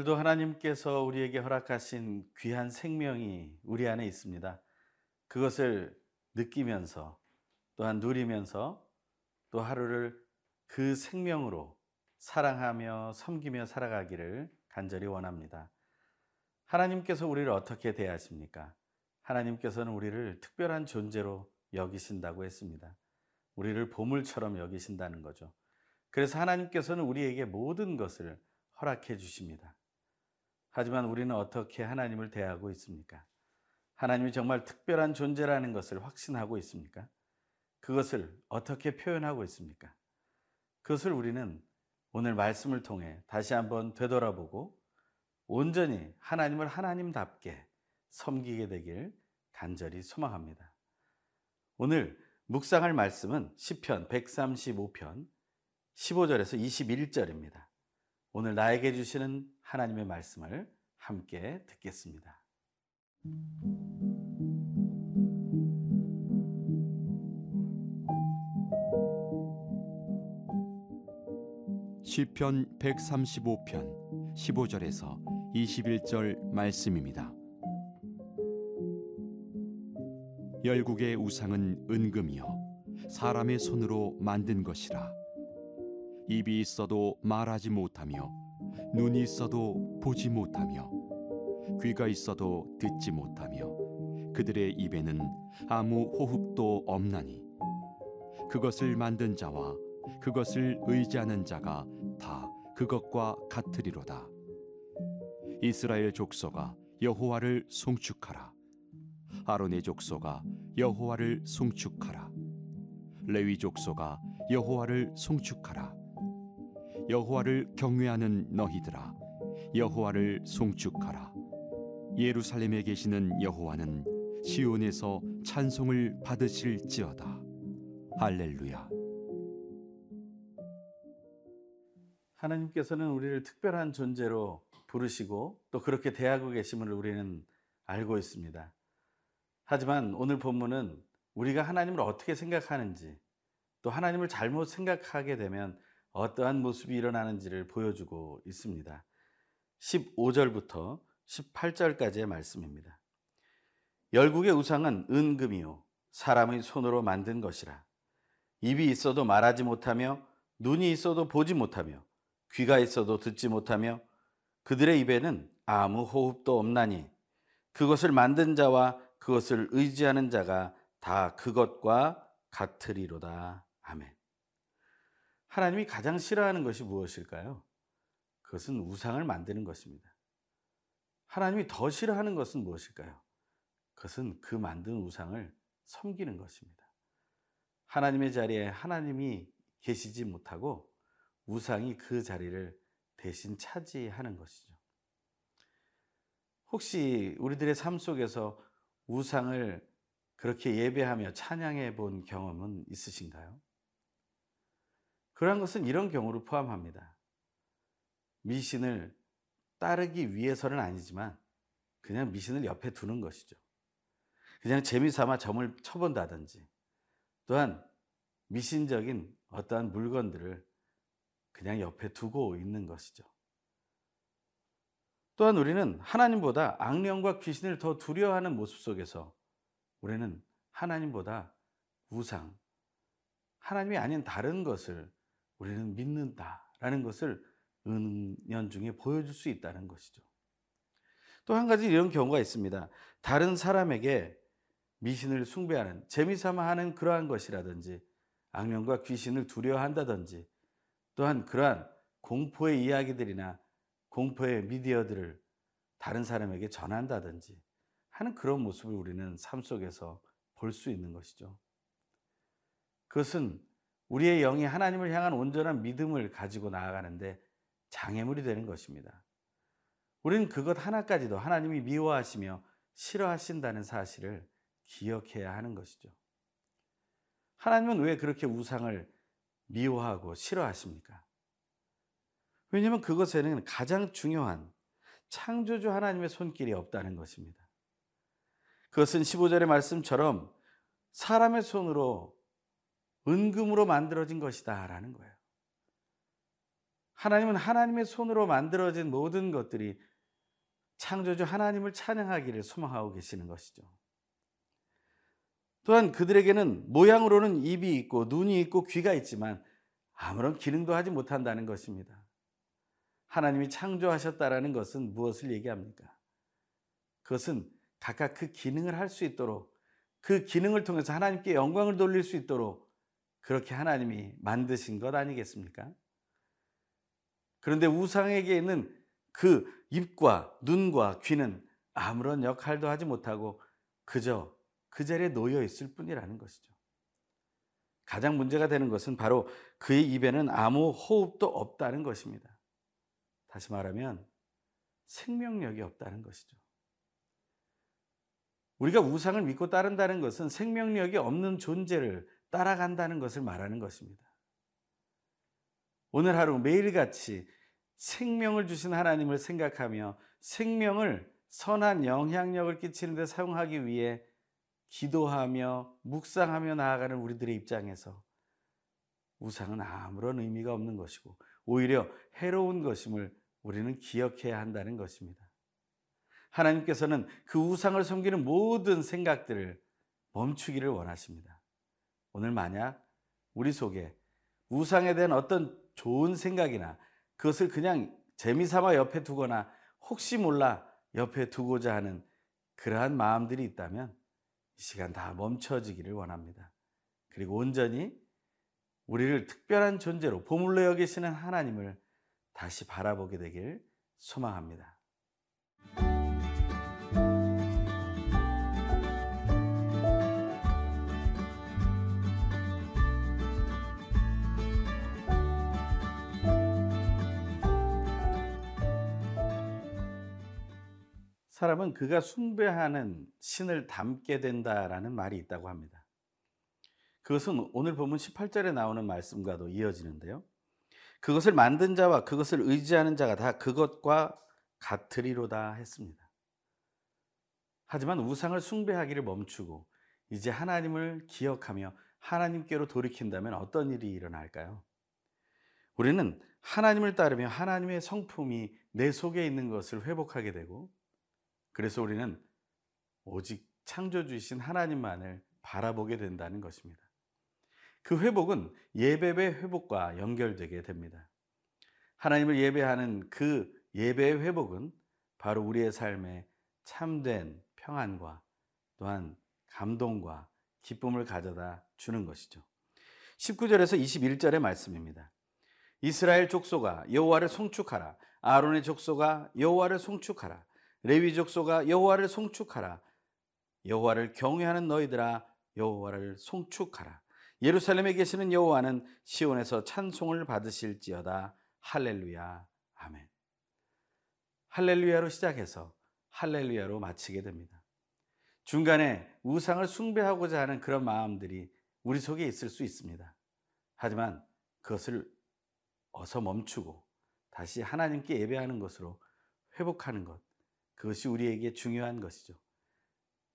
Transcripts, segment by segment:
오늘도 하나님께서 우리에게 허락하신 귀한 생명이 우리 안에 있습니다. 그것을 느끼면서 또한 누리면서 또 하루를 그 생명으로 사랑하며 섬기며 살아가기를 간절히 원합니다. 하나님께서 우리를 어떻게 대하십니까? 하나님께서는 우리를 특별한 존재로 여기신다고 했습니다. 우리를 보물처럼 여기신다는 거죠. 그래서 하나님께서는 우리에게 모든 것을 허락해 주십니다. 하지만 우리는 어떻게 하나님을 대하고 있습니까? 하나님이 정말 특별한 존재라는 것을 확신하고 있습니까? 그것을 어떻게 표현하고 있습니까? 그것을 우리는 오늘 말씀을 통해 다시 한번 되돌아보고 온전히 하나님을 하나님답게 섬기게 되길 간절히 소망합니다. 오늘 묵상할 말씀은 시편 135편 15절에서 21절입니다. 오늘 나에게 주시는 하나님의 말씀을 함께 듣겠습니다. 시편 135편 15절에서 21절 말씀입니다. 열국의 우상은 은금이요 사람의 손으로 만든 것이라 입이 있어도 말하지 못하며 눈이 있어도 보지 못하며 귀가 있어도 듣지 못하며 그들의 입에는 아무 호흡도 없나니 그것을 만든 자와 그것을 의지하는 자가 다 그것과 같으리로다. 이스라엘 족속아 여호와를 송축하라. 아론의 족속아 여호와를 송축하라. 레위 족속아 여호와를 송축하라 여호와를 경외하는 너희들아 여호와를 송축하라. 예루살렘에 계시는 여호와는 시온에서 찬송을 받으실지어다. 할렐루야. 하나님께서는 우리를 특별한 존재로 부르시고 또 그렇게 대하고 계심을 우리는 알고 있습니다. 하지만 오늘 본문은 우리가 하나님을 어떻게 생각하는지 또 하나님을 잘못 생각하게 되면 어떠한 모습이 일어나는지를 보여주고 있습니다. 15절부터 18절까지의 말씀입니다. 열국의 우상은 은금이요 사람의 손으로 만든 것이라 입이 있어도 말하지 못하며 눈이 있어도 보지 못하며 귀가 있어도 듣지 못하며 그들의 입에는 아무 호흡도 없나니 그것을 만든 자와 그것을 의지하는 자가 다 그것과 같으리로다. 아멘. 하나님이 가장 싫어하는 것이 무엇일까요? 그것은 우상을 만드는 것입니다. 하나님이 더 싫어하는 것은 무엇일까요? 그것은 그 만든 우상을 섬기는 것입니다. 하나님의 자리에 하나님이 계시지 못하고 우상이 그 자리를 대신 차지하는 것이죠. 혹시 우리들의 삶 속에서 우상을 그렇게 예배하며 찬양해 본 경험은 있으신가요? 그러한 것은 이런 경우를 포함합니다. 미신을 따르기 위해서는 아니지만 그냥 미신을 옆에 두는 것이죠. 그냥 재미삼아 점을 쳐본다든지 또한 미신적인 어떠한 물건들을 그냥 옆에 두고 있는 것이죠. 또한 우리는 하나님보다 악령과 귀신을 더 두려워하는 모습 속에서 우리는 하나님보다 우상, 하나님이 아닌 다른 것을 우리는 믿는다라는 것을 은연 중에 보여줄 수 있다는 것이죠. 또 한 가지 이런 경우가 있습니다. 다른 사람에게 미신을 숭배하는 재미삼아 하는 그러한 것이라든지 악령과 귀신을 두려워한다든지 또한 그러한 공포의 이야기들이나 공포의 미디어들을 다른 사람에게 전한다든지 하는 그런 모습을 우리는 삶 속에서 볼 수 있는 것이죠. 그것은 우리의 영이 하나님을 향한 온전한 믿음을 가지고 나아가는데 장애물이 되는 것입니다. 우리는 그것 하나까지도 하나님이 미워하시며 싫어하신다는 사실을 기억해야 하는 것이죠. 하나님은 왜 그렇게 우상을 미워하고 싫어하십니까? 왜냐하면 그것에는 가장 중요한 창조주 하나님의 손길이 없다는 것입니다. 그것은 15절의 말씀처럼 사람의 손으로 은금으로 만들어진 것이다 라는 거예요. 하나님은 하나님의 손으로 만들어진 모든 것들이 창조주 하나님을 찬양하기를 소망하고 계시는 것이죠. 또한 그들에게는 모양으로는 입이 있고 눈이 있고 귀가 있지만 아무런 기능도 하지 못한다는 것입니다. 하나님이 창조하셨다라는 것은 무엇을 얘기합니까? 그것은 각각 그 기능을 할 수 있도록 그 기능을 통해서 하나님께 영광을 돌릴 수 있도록 그렇게 하나님이 만드신 것 아니겠습니까? 그런데 우상에게 있는 그 입과 눈과 귀는 아무런 역할도 하지 못하고 그저 그 자리에 놓여 있을 뿐이라는 것이죠. 가장 문제가 되는 것은 바로 그의 입에는 아무 호흡도 없다는 것입니다. 다시 말하면 생명력이 없다는 것이죠. 우리가 우상을 믿고 따른다는 것은 생명력이 없는 존재를 따라간다는 것을 말하는 것입니다. 오늘 하루 매일같이 생명을 주신 하나님을 생각하며 생명을 선한 영향력을 끼치는 데 사용하기 위해 기도하며 묵상하며 나아가는 우리들의 입장에서 우상은 아무런 의미가 없는 것이고 오히려 해로운 것임을 우리는 기억해야 한다는 것입니다. 하나님께서는 그 우상을 섬기는 모든 생각들을 멈추기를 원하십니다. 오늘 만약 우리 속에 우상에 대한 어떤 좋은 생각이나 그것을 그냥 재미삼아 옆에 두거나 혹시 몰라 옆에 두고자 하는 그러한 마음들이 있다면 이 시간 다 멈춰지기를 원합니다. 그리고 온전히 우리를 특별한 존재로 보물로 여기시는 하나님을 다시 바라보게 되길 소망합니다. 사람은 그가 숭배하는 신을 닮게 된다라는 말이 있다고 합니다. 그것은 오늘 보면 18절에 나오는 말씀과도 이어지는데요. 그것을 만든 자와 그것을 의지하는 자가 다 그것과 같으리로다 했습니다. 하지만 우상을 숭배하기를 멈추고 이제 하나님을 기억하며 하나님께로 돌이킨다면 어떤 일이 일어날까요? 우리는 하나님을 따르며 하나님의 성품이 내 속에 있는 것을 회복하게 되고 그래서 우리는 오직 창조주이신 하나님만을 바라보게 된다는 것입니다. 그 회복은 예배의 회복과 연결되게 됩니다. 하나님을 예배하는 그 예배의 회복은 바로 우리의 삶에 참된 평안과 또한 감동과 기쁨을 가져다 주는 것이죠. 19절에서 21절의 말씀입니다. 이스라엘 족속아 여호와를 송축하라 아론의 족속아 여호와를 송축하라 레위 족속아 여호와를 송축하라. 여호와를 경외하는 너희들아 여호와를 송축하라. 예루살렘에 계시는 여호와는 시온에서 찬송을 받으실지어다. 할렐루야. 아멘. 할렐루야로 시작해서 할렐루야로 마치게 됩니다. 중간에 우상을 숭배하고자 하는 그런 마음들이 우리 속에 있을 수 있습니다. 하지만 그것을 어서 멈추고 다시 하나님께 예배하는 것으로 회복하는 것 그것이 우리에게 중요한 것이죠.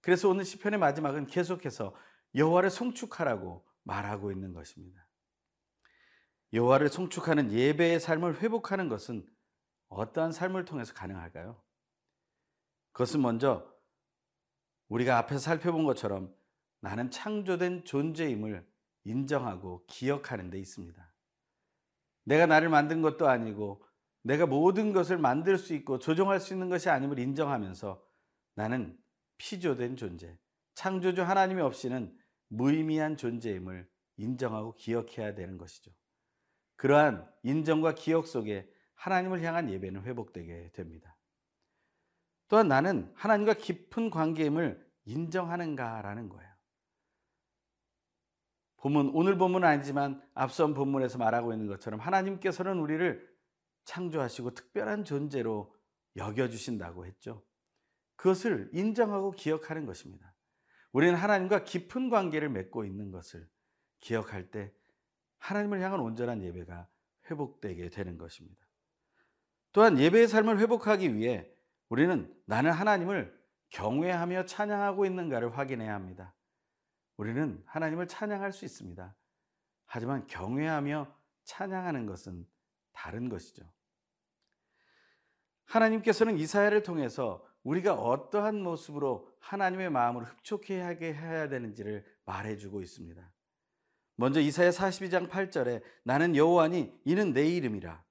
그래서 오늘 시편의 마지막은 계속해서 여호와를 송축하라고 말하고 있는 것입니다. 여호와를 송축하는 예배의 삶을 회복하는 것은 어떠한 삶을 통해서 가능할까요? 그것은 먼저 우리가 앞에서 살펴본 것처럼 나는 창조된 존재임을 인정하고 기억하는 데 있습니다. 내가 나를 만든 것도 아니고 내가 모든 것을 만들 수 있고 조종할 수 있는 것이 아님을 인정하면서 나는 피조된 존재, 창조주 하나님이 없이는 무의미한 존재임을 인정하고 기억해야 되는 것이죠. 그러한 인정과 기억 속에 하나님을 향한 예배는 회복되게 됩니다. 또한 나는 하나님과 깊은 관계임을 인정하는가라는 거예요. 본문, 오늘 본문은 아니지만 앞선 본문에서 말하고 있는 것처럼 하나님께서는 우리를 창조하시고 특별한 존재로 여겨주신다고 했죠. 그것을 인정하고 기억하는 것입니다. 우리는 하나님과 깊은 관계를 맺고 있는 것을 기억할 때 하나님을 향한 온전한 예배가 회복되게 되는 것입니다. 또한 예배의 삶을 회복하기 위해 우리는 나는 하나님을 경외하며 찬양하고 있는가를 확인해야 합니다. 우리는 하나님을 찬양할 수 있습니다. 하지만 경외하며 찬양하는 것은 다른 것이죠. 하나님께서는 이사야를 통해서 우리가 어떠한 모습으로 하나님의 마음을 흡족하게 해야 되는지를 말해주고 있습니다. 먼저 이사야 42장 8절에 나는 여호와니 이는 내 이름이라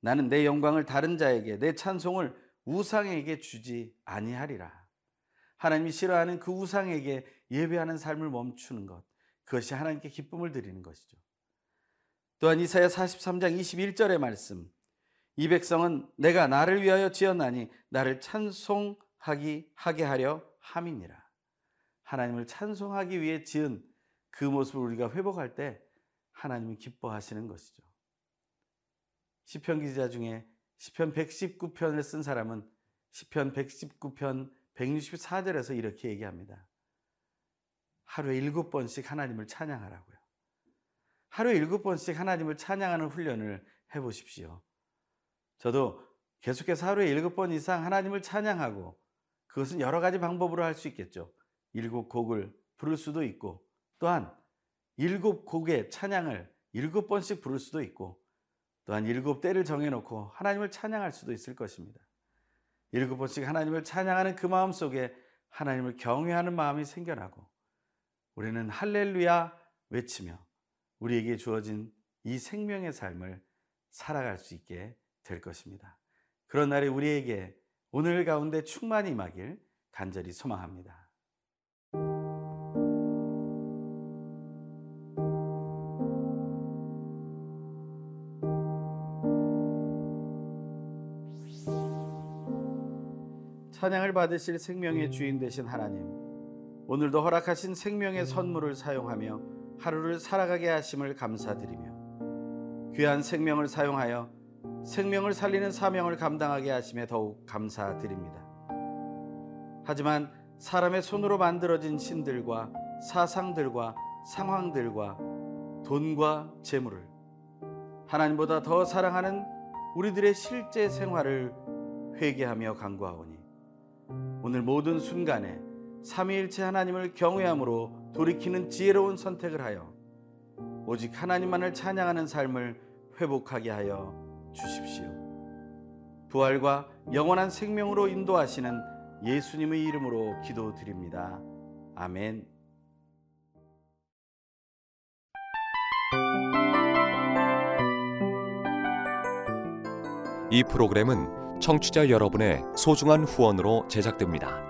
나는 내 영광을 다른 자에게 내 찬송을 우상에게 주지 아니하리라. 하나님이 싫어하는 그 우상에게 예배하는 삶을 멈추는 것 그것이 하나님께 기쁨을 드리는 것이죠. 또한 이사야 43장 21절의 말씀 이 백성은 내가 나를 위하여 지었나니 나를 찬송하기 하게 하려 함이니라. 하나님을 찬송하기 위해 지은 그 모습을 우리가 회복할 때 하나님은 기뻐하시는 것이죠. 시편 기자 중에 시편 119편을 쓴 사람은 시편 119편 164절에서 이렇게 얘기합니다. 하루에 일곱 번씩 하나님을 찬양하라고요. 하루에 일곱 번씩 하나님을 찬양하는 훈련을 해 보십시오. 저도 계속해서 하루에 일곱 번 이상 하나님을 찬양하고 그것은 여러 가지 방법으로 할 수 있겠죠. 일곱 곡을 부를 수도 있고 또한 일곱 곡의 찬양을 일곱 번씩 부를 수도 있고 또한 일곱 때를 정해놓고 하나님을 찬양할 수도 있을 것입니다. 일곱 번씩 하나님을 찬양하는 그 마음 속에 하나님을 경외하는 마음이 생겨나고 우리는 할렐루야 외치며 우리에게 주어진 이 생명의 삶을 살아갈 수 있게 될 것입니다. 그런 날이 우리에게 오늘 가운데 충만히 임하길 간절히 소망합니다. 찬양을 받으실 생명의 주인 되신 하나님, 오늘도 허락하신 생명의 선물을 사용하며 하루를 살아가게 하심을 감사드리며 귀한 생명을 사용하여 생명을 살리는 사명을 감당하게 하심에 더욱 감사드립니다. 하지만 사람의 손으로 만들어진 신들과 사상들과 상황들과 돈과 재물을 하나님보다 더 사랑하는 우리들의 실제 생활을 회개하며 간구하오니 오늘 모든 순간에 삼위일체 하나님을 경외함으로 돌이키는 지혜로운 선택을 하여 오직 하나님만을 찬양하는 삶을 회복하게 하여 주십시오. 부활과 영원한 생명으로 인도하시는 예수님의 이름으로 기도드립니다. 아멘. 이 프로그램은 청취자 여러분의 소중한 후원으로 제작됩니다.